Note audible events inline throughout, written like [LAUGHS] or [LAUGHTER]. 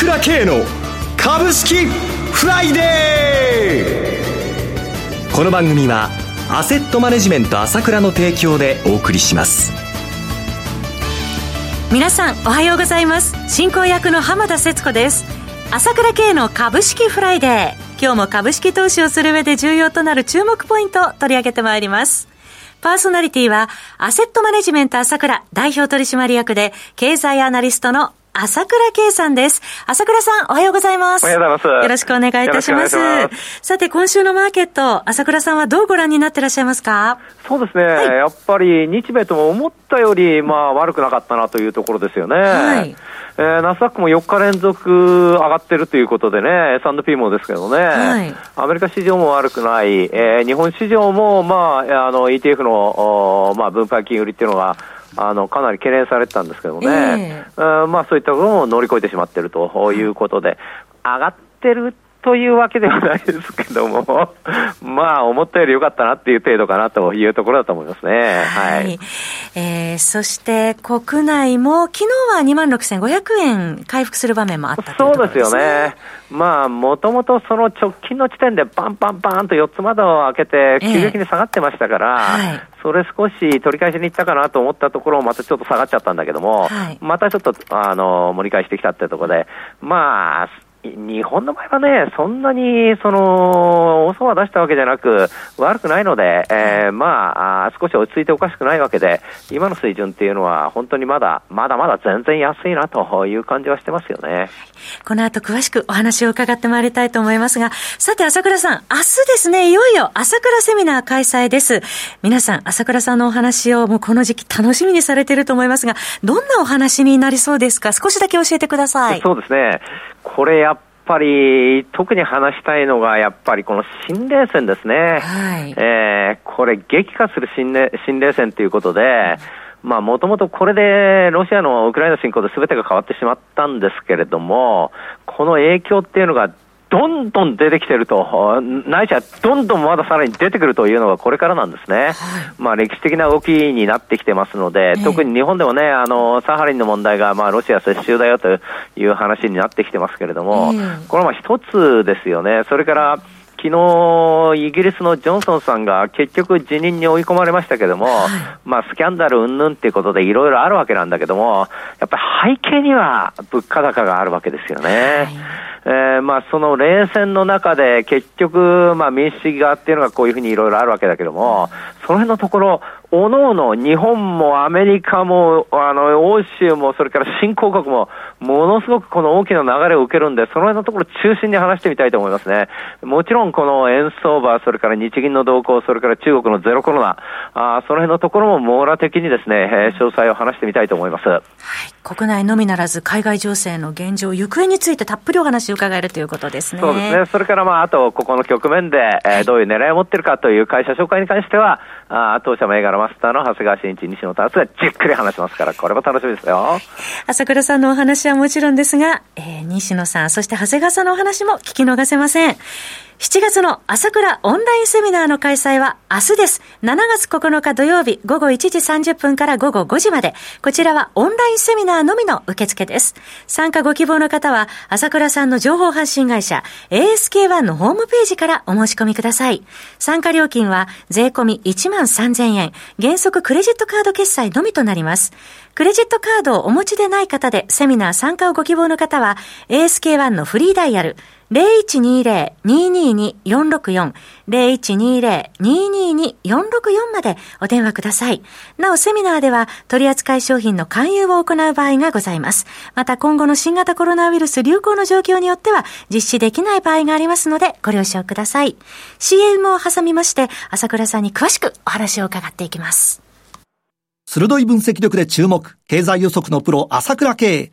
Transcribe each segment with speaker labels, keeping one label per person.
Speaker 1: 倉慶の株式フライデー。この番組はアセットマネジメント朝倉の提供でお送りします。
Speaker 2: 皆さんおはようございます。進行役の浜田節子です。朝倉慶の株式フライデー。今日も株式投資をする上で重要となる注目ポイントを取り上げてまいります。パーソナリティは、アセットマネジメント朝倉代表取締役で、経済アナリストの朝倉慶さんです。朝倉さん、おはようございます。
Speaker 3: おはようございます。よ
Speaker 2: ろしくお願いいたします。ますさて、今週のマーケット、朝倉さんはどうご覧になってらっしゃいますか？
Speaker 3: そうですね、はい、やっぱり日米とも思ったより、まあ、悪くなかったなというところですよね。はい。えー、ナスダックも4日連続上がってるということでね、S&P もですけどね、はい、アメリカ市場も悪くない、えー、日本市場も、まあ、あの ETF の、まあ、分配金売りっていうのが、あのかなり懸念されてたんですけどね、えー、まあ、そういったことも乗り越えてしまっているということで、上がってるというわけではないですけども、[LAUGHS] まあ、思ったより良かったなっていう程度かなというところだと思いますね。はい。はい、
Speaker 2: えー、そして国内も、昨日は2万6500円回復する場面もあった
Speaker 3: そうですよね。まあ、もともとその直近の地点でバンバンバンと4つ窓を開けて、急激に下がってましたから、えーはい、それ少し取り返しに行ったかなと思ったところ、またちょっと下がっちゃったんだけども、はい、またちょっと、あの、盛り返してきたってところで、まあ、日本の場合はね、そんなに、その、遅は出したわけじゃなく、悪くないので、えー、まあ、少し落ち着いておかしくないわけで、今の水準っていうのは、本当にまだ、まだまだ全然安いなという感じはしてますよね。
Speaker 2: この後詳しくお話を伺ってまいりたいと思いますが、さて、朝倉さん、明日ですね、いよいよ朝倉セミナー開催です。皆さん、朝倉さんのお話をもうこの時期楽しみにされていると思いますが、どんなお話になりそうですか？少しだけ教えてください。
Speaker 3: そうですね。これやっぱり、特に話したいのが、やっぱりこの新冷戦ですね。はい、えー、これ、激化する新新冷戦ということで、まあ、もともとこれでロシアのウクライナ侵攻で全てが変わってしまったんですけれども、この影響っていうのがどんどん出てきてると、ないしはどんどんまださらに出てくるというのがこれからなんですね。はい、まあ歴史的な動きになってきてますので、特に日本でもね、あの、サハリンの問題がまあロシア接収だよという話になってきてますけれども、これはまあ一つですよね。それから、昨日、イギリスのジョンソンさんが結局辞任に追い込まれましたけども、はい、まあスキャンダル云々っていうことでいろいろあるわけなんだけども、やっぱり背景には物価高があるわけですよね。はいえー、まあその冷戦の中で結局、まあ民主主義側っていうのがこういうふうにいろいろあるわけだけども、その辺のところ、おのおの日本もアメリカも、あの、欧州も、それから新興国も、ものすごくこの大きな流れを受けるんで、その辺のところ中心に話してみたいと思いますね。もちろんこの円相場、それから日銀の動向、それから中国のゼロコロナ、あその辺のところも網羅的にですね、えー、詳細を話してみたいと思います。はい。
Speaker 2: 国内のみならず海外情勢の現状、行方についてたっぷりお話を伺えるということですね。
Speaker 3: そうですね。それからまあ、あと、ここの局面で、えー、どういう狙いを持っているかという会社紹介に関しては、あ当社銘柄マスターの長谷川慎一、西野達がじっくり話しますから、これも楽しみですよ。
Speaker 2: 朝倉さんのお話はもちろんですが、えー、西野さん、そして長谷川さんのお話も聞き逃せません。7月の朝倉オンラインセミナーの開催は明日です。7月9日土曜日午後1時30分から午後5時まで。こちらはオンラインセミナーのみの受付です。参加ご希望の方は、朝倉さんの情報発信会社 ASK1 のホームページからお申し込みください。参加料金は税込み1万3000円。原則クレジットカード決済のみとなります。クレジットカードをお持ちでない方でセミナー参加をご希望の方は ASK1 のフリーダイヤル0120-222-464 0120-222-464までお電話ください。なお、セミナーでは取扱い商品の勧誘を行う場合がございます。また、今後の新型コロナウイルス流行の状況によっては実施できない場合がありますのでご了承ください。CM を挟みまして、朝倉さんに詳しくお話を伺っていきます。
Speaker 4: 鋭い分析力で注目、経済予測のプロ、朝倉慶。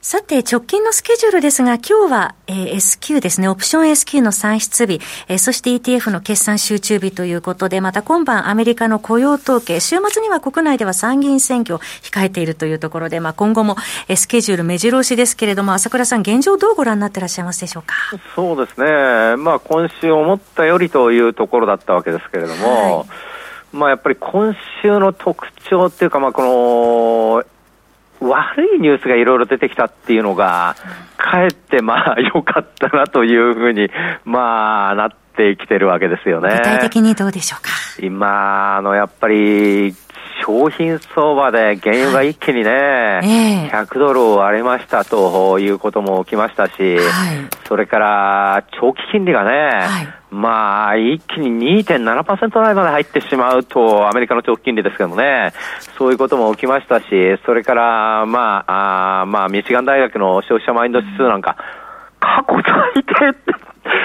Speaker 2: さて、直近のスケジュールですが、今日は、えー、SQ ですね、オプション SQ の算出日、えー、そして ETF の決算集中日ということで、また今晩アメリカの雇用統計、週末には国内では参議院選挙を控えているというところで、まあ、今後も、えー、スケジュール目白押しですけれども、朝倉さん、現状どうご覧になっていらっしゃいますでしょうか？
Speaker 3: そうですね。まあ、今週思ったよりというところだったわけですけれども、はい、まあ、やっぱり今週の特徴っていうか、まあ、この、悪いニュースがいろいろ出てきたっていうのが、かえってまあ [LAUGHS] 良かったなというふうに、まあなってきてるわけですよね。
Speaker 2: 具体的にどうでしょうか？
Speaker 3: 今、あの、やっぱり、商品相場で原油が一気にね、はいえー、100ドルを割れましたということも起きましたし、はい、それから長期金利がね、はい、まあ、一気に2.7%台まで入ってしまうと、アメリカの長期金利ですけどもね、そういうことも起きましたし、それから、まあ、あまあ、ミシガン大学の消費者マインド指数なんか、過去最低って、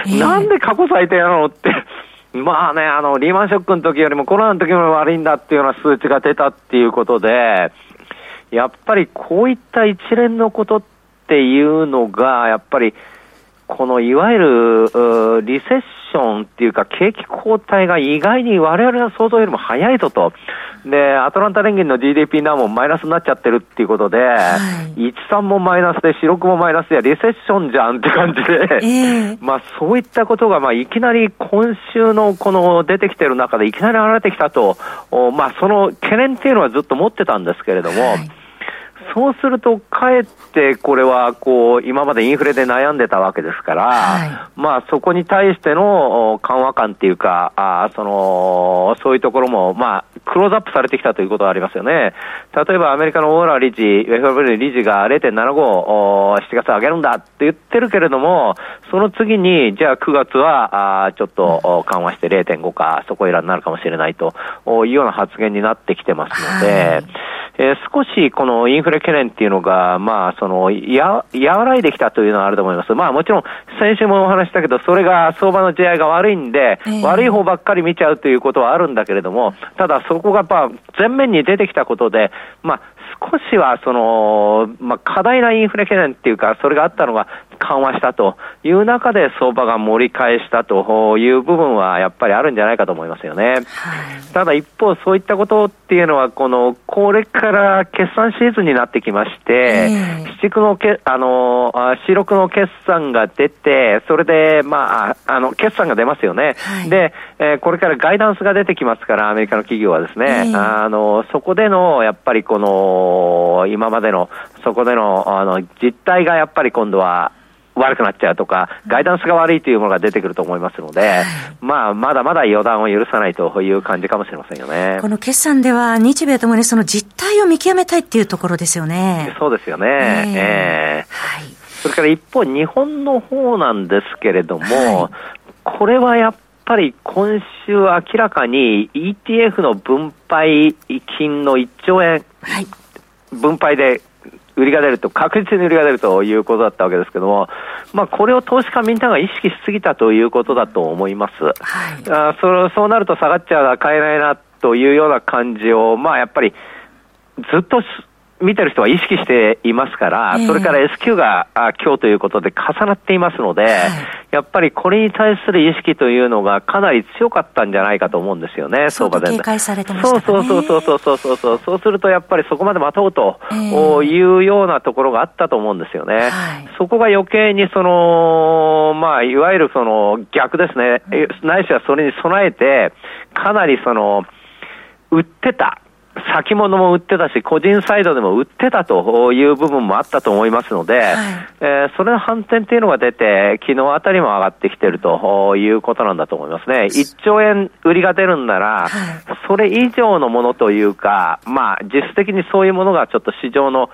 Speaker 3: えー、なんで過去最低なのって、まあね、あの、リーマンショックの時よりもコロナの時も悪いんだっていうような数値が出たっていうことで、やっぱりこういった一連のことっていうのが、やっぱり、このいわゆるリセッションっていうか、景気後退が意外に我々の想像よりも早いぞと。で、アトランタ連銀の GDP ナウもマイナスになっちゃってるっていうことで、はい、13もマイナスで、四六もマイナスで、リセッションじゃんって感じで、えー、まあそういったことが、まあいきなり今週のこの出てきてる中でいきなり現れてきたと、まあその懸念っていうのはずっと持ってたんですけれども、はいそうすると、かえってこれはこう今までインフレで悩んでたわけですから、はい、まあ、そこに対しての緩和感っていうか、あそのそういうところも、まあ、クローズアップされてきたということはありますよね。例えばアメリカのオーラ理事、FRB 理事が0.75、7月上げるんだって言ってるけれども、その次に、じゃあ9月はあちょっと緩和して0.5か、そこいらになるかもしれないというような発言になってきてますので、はいえー、少しこのインフレ懸念っていうのが、まあ、その、や、和らいできたというのはあると思います。まあ、もちろん、先週もお話したけど、それが相場の地合いが悪いんで、えー、悪い方ばっかり見ちゃうということはあるんだけれども、ただそこがやっぱ前面に出てきたことで、まあ、少しはその、まあ、過大なインフレ懸念っていうか、それがあったのが緩和したという中で相場が盛り返したという部分はやっぱりあるんじゃないかと思いますよね。はい、ただ一方、そういったことっていうのは、この、これから決算シーズンになってきまして、四畜のけ、あの、四六の決算が出て、それで、まあ、あの、決算が出ますよね。はい、で、えー、これからガイダンスが出てきますから、アメリカの企業はですね、あの、そこでの、やっぱりこの、今までの、そこでの、あの、実態がやっぱり今度は、悪くなっちゃうとか、ガイダンスが悪いというものが出てくると思いますので、まあ、まだまだ予断を許さないという感じかもしれませんよね。
Speaker 2: この決算では、日米ともにその実態を見極めたいっていうところですよね。
Speaker 3: そうですよね。えー、えー、はい。それから一方、日本の方なんですけれども、はい、これはやっぱり今週明らかに ETF の分配金の1兆円、はい、分配で売りが出ると、確実に売りが出るということだったわけですけども、まあ、これを投資家みんなが意識しすぎたということだと思います。はい、あそそうなると下がっちゃ買えないなというような感じを、まあ、やっぱりずっと見てる人は意識していますから、それから S q が今日ということで重なっていますので、やっぱりこれに対する意識というのがかなり強かったんじゃないかと思うんですよね、
Speaker 2: 相場で。警戒されてましたね。
Speaker 3: そうそうそうそうそうそうそう。そうするとやっぱりそこまで待とうというようなところがあったと思うんですよね。そこが余計にその、まあ、いわゆるその逆ですね、ないしはそれに備えて、かなりその、売ってた。先物も売ってたし、個人サイドでも売ってたという部分もあったと思いますので、はい、えー、それの反転っていうのが出て、昨日あたりも上がってきてるということなんだと思いますね。1兆円売りが出るんなら、はい、それ以上のものというか、まあ、実質的にそういうものがちょっと市場の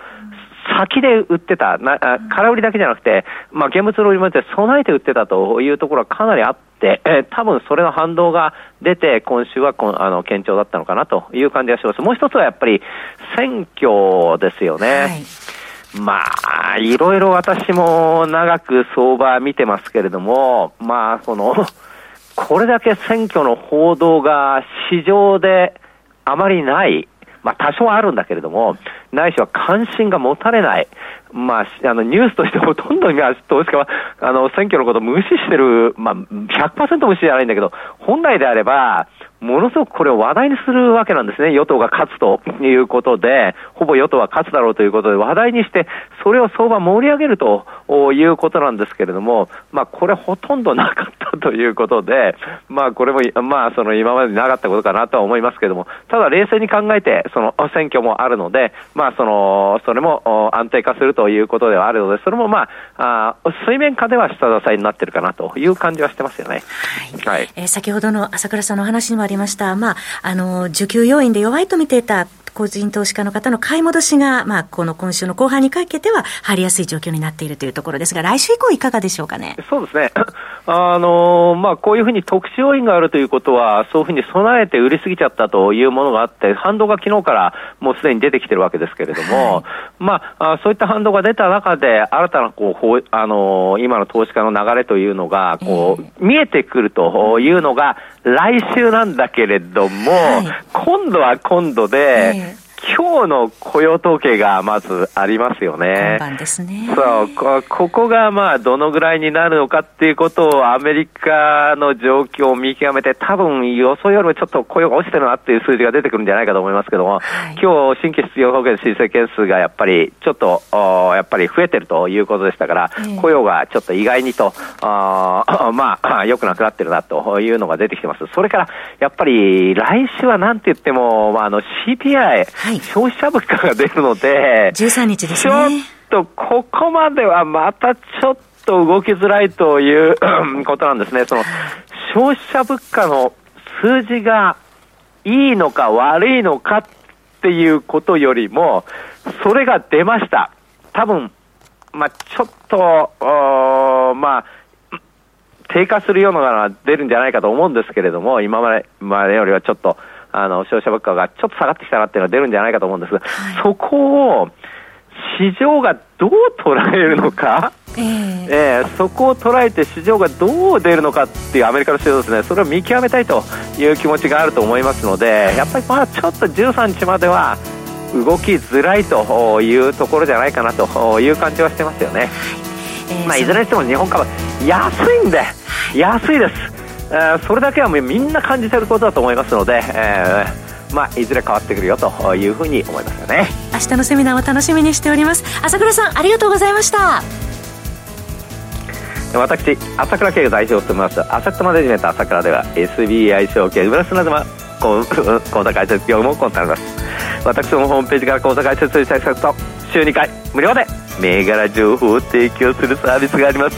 Speaker 3: 先で売ってた、な空売りだけじゃなくて、まあ、現物の売りもで備えて売ってたというところはかなりあって、えー、多分それの反動が出て、今週はこあの堅調だったのかなという感じがします。もう一つはやっぱり選挙ですよね。はいまあ、いろいろ私も長く相場見てますけれども、まあ、その、これだけ選挙の報道が市場であまりない、まあ多少あるんだけれども、ないしは関心が持たれない。まあ、あの、ニュースとしてほとんど今、投資家は、あの、選挙のことを無視してる、まあ、100%無視じゃないんだけど、本来であれば、ものすごくこれを話題にするわけなんですね。与党が勝つということで、ほぼ与党は勝つだろうということで話題にして、それを相場盛り上げるということなんですけれども、まあこれほとんどなかったということで、まあこれも、まあその今までなかったことかなとは思いますけれども、ただ冷静に考えて、その選挙もあるので、まあその、それも安定化するということではあるので、それもまあ、あ水面下では下支えになってるかなという感じはしてますよね。
Speaker 2: はい。はい、えー、先ほどの朝倉さんの話にもありました、まあ、あの、需給要因で弱いと見ていた個人投資家の方の買い戻しが、まあ、この今週の後半にかけては入りやすい状況になっているというところですが、来週以降いかがでしょうかね？
Speaker 3: そうですね。[COUGHS] あのまあ、こういうふうに特殊要因があるということは、そういうふうに備えて売りすぎちゃったというものがあって、反動が昨日からもうすでに出てきてるわけですけれども、はい、まあ、そういった反動が出た中で、新たなこう、あの今の投資家の流れというのが、こう、えー、見えてくるというのが、来週なんだけれども、はい、今度は今度で、えー今日の雇用統計がまずありますよね。
Speaker 2: ね。
Speaker 3: そうこ、ここがまあどのぐらいになるのかっていうことをアメリカの状況を見極めて、多分予想よりもちょっと雇用が落ちてるなっていう数字が出てくるんじゃないかと思いますけども、はい、今日新規失業保険申請件数がやっぱりちょっと、やっぱり増えてるということでしたから、えー、雇用がちょっと意外にと、あまあ、[LAUGHS] 良くなくなってるなというのが出てきてます。それから、やっぱり来週はなんて言っても、まあ、あの CPI、はい、消費者物価が出るので、
Speaker 2: 13日ですね。
Speaker 3: ちょっとここまではまたちょっと動きづらいということなんですね。その消費者物価の数字がいいのか悪いのかっていうことよりも、それが出ました。多分、まあ、ちょっと、まあ、低下するようなのが出るんじゃないかと思うんですけれども、今までまでよりはちょっと、あの、消費者物価がちょっと下がってきたなっていうのが出るんじゃないかと思うんですが、はい、そこを市場がどう捉えるのか、えー、えー、そこを捉えて市場がどう出るのかっていうアメリカの市場ですね、それを見極めたいという気持ちがあると思いますので、やっぱりまあちょっと13日までは動きづらいというところじゃないかなという感じはしてますよね。えー、まあ、いずれにしても日本株安いんで、安いです。えー、それだけはもうみんな感じてることだと思いますので、えーまあ、いずれ変わってくるよというふうに思いますよね。
Speaker 2: 明日のセミナーを楽しみにしております。朝倉さんありがとうございました。
Speaker 3: 私朝倉慶が代表を務めますアセットマネジメント朝倉では SBI 証券村砂島口座開設業務を行っております。私のホームページから口座開設に対策と週2回無料で銘柄情報を提供するサービスがあります